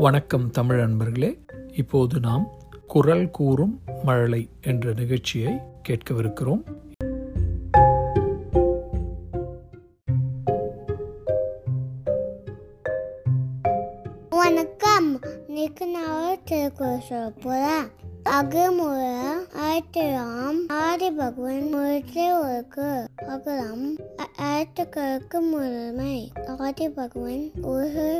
வணக்கம் தமிழ் அன்பர்களே. இப்போது நாம் குரல் கூறும் மழலை என்ற நிகழ்ச்சியை கேட்கவிருக்கிறோம். வணக்கம். இன்னைக்கு நான் திருக்குறள் சொல்ல போறேன் அகமுற ஆயிரம் ஆதி பகவான் முழுத்தே ஒருக்கு. அகலம் ஆயிரத்துக்களுக்கு முழுமை ஆதி பகவான் ஒரு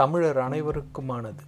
தமிழர் அனைவருக்குமானது.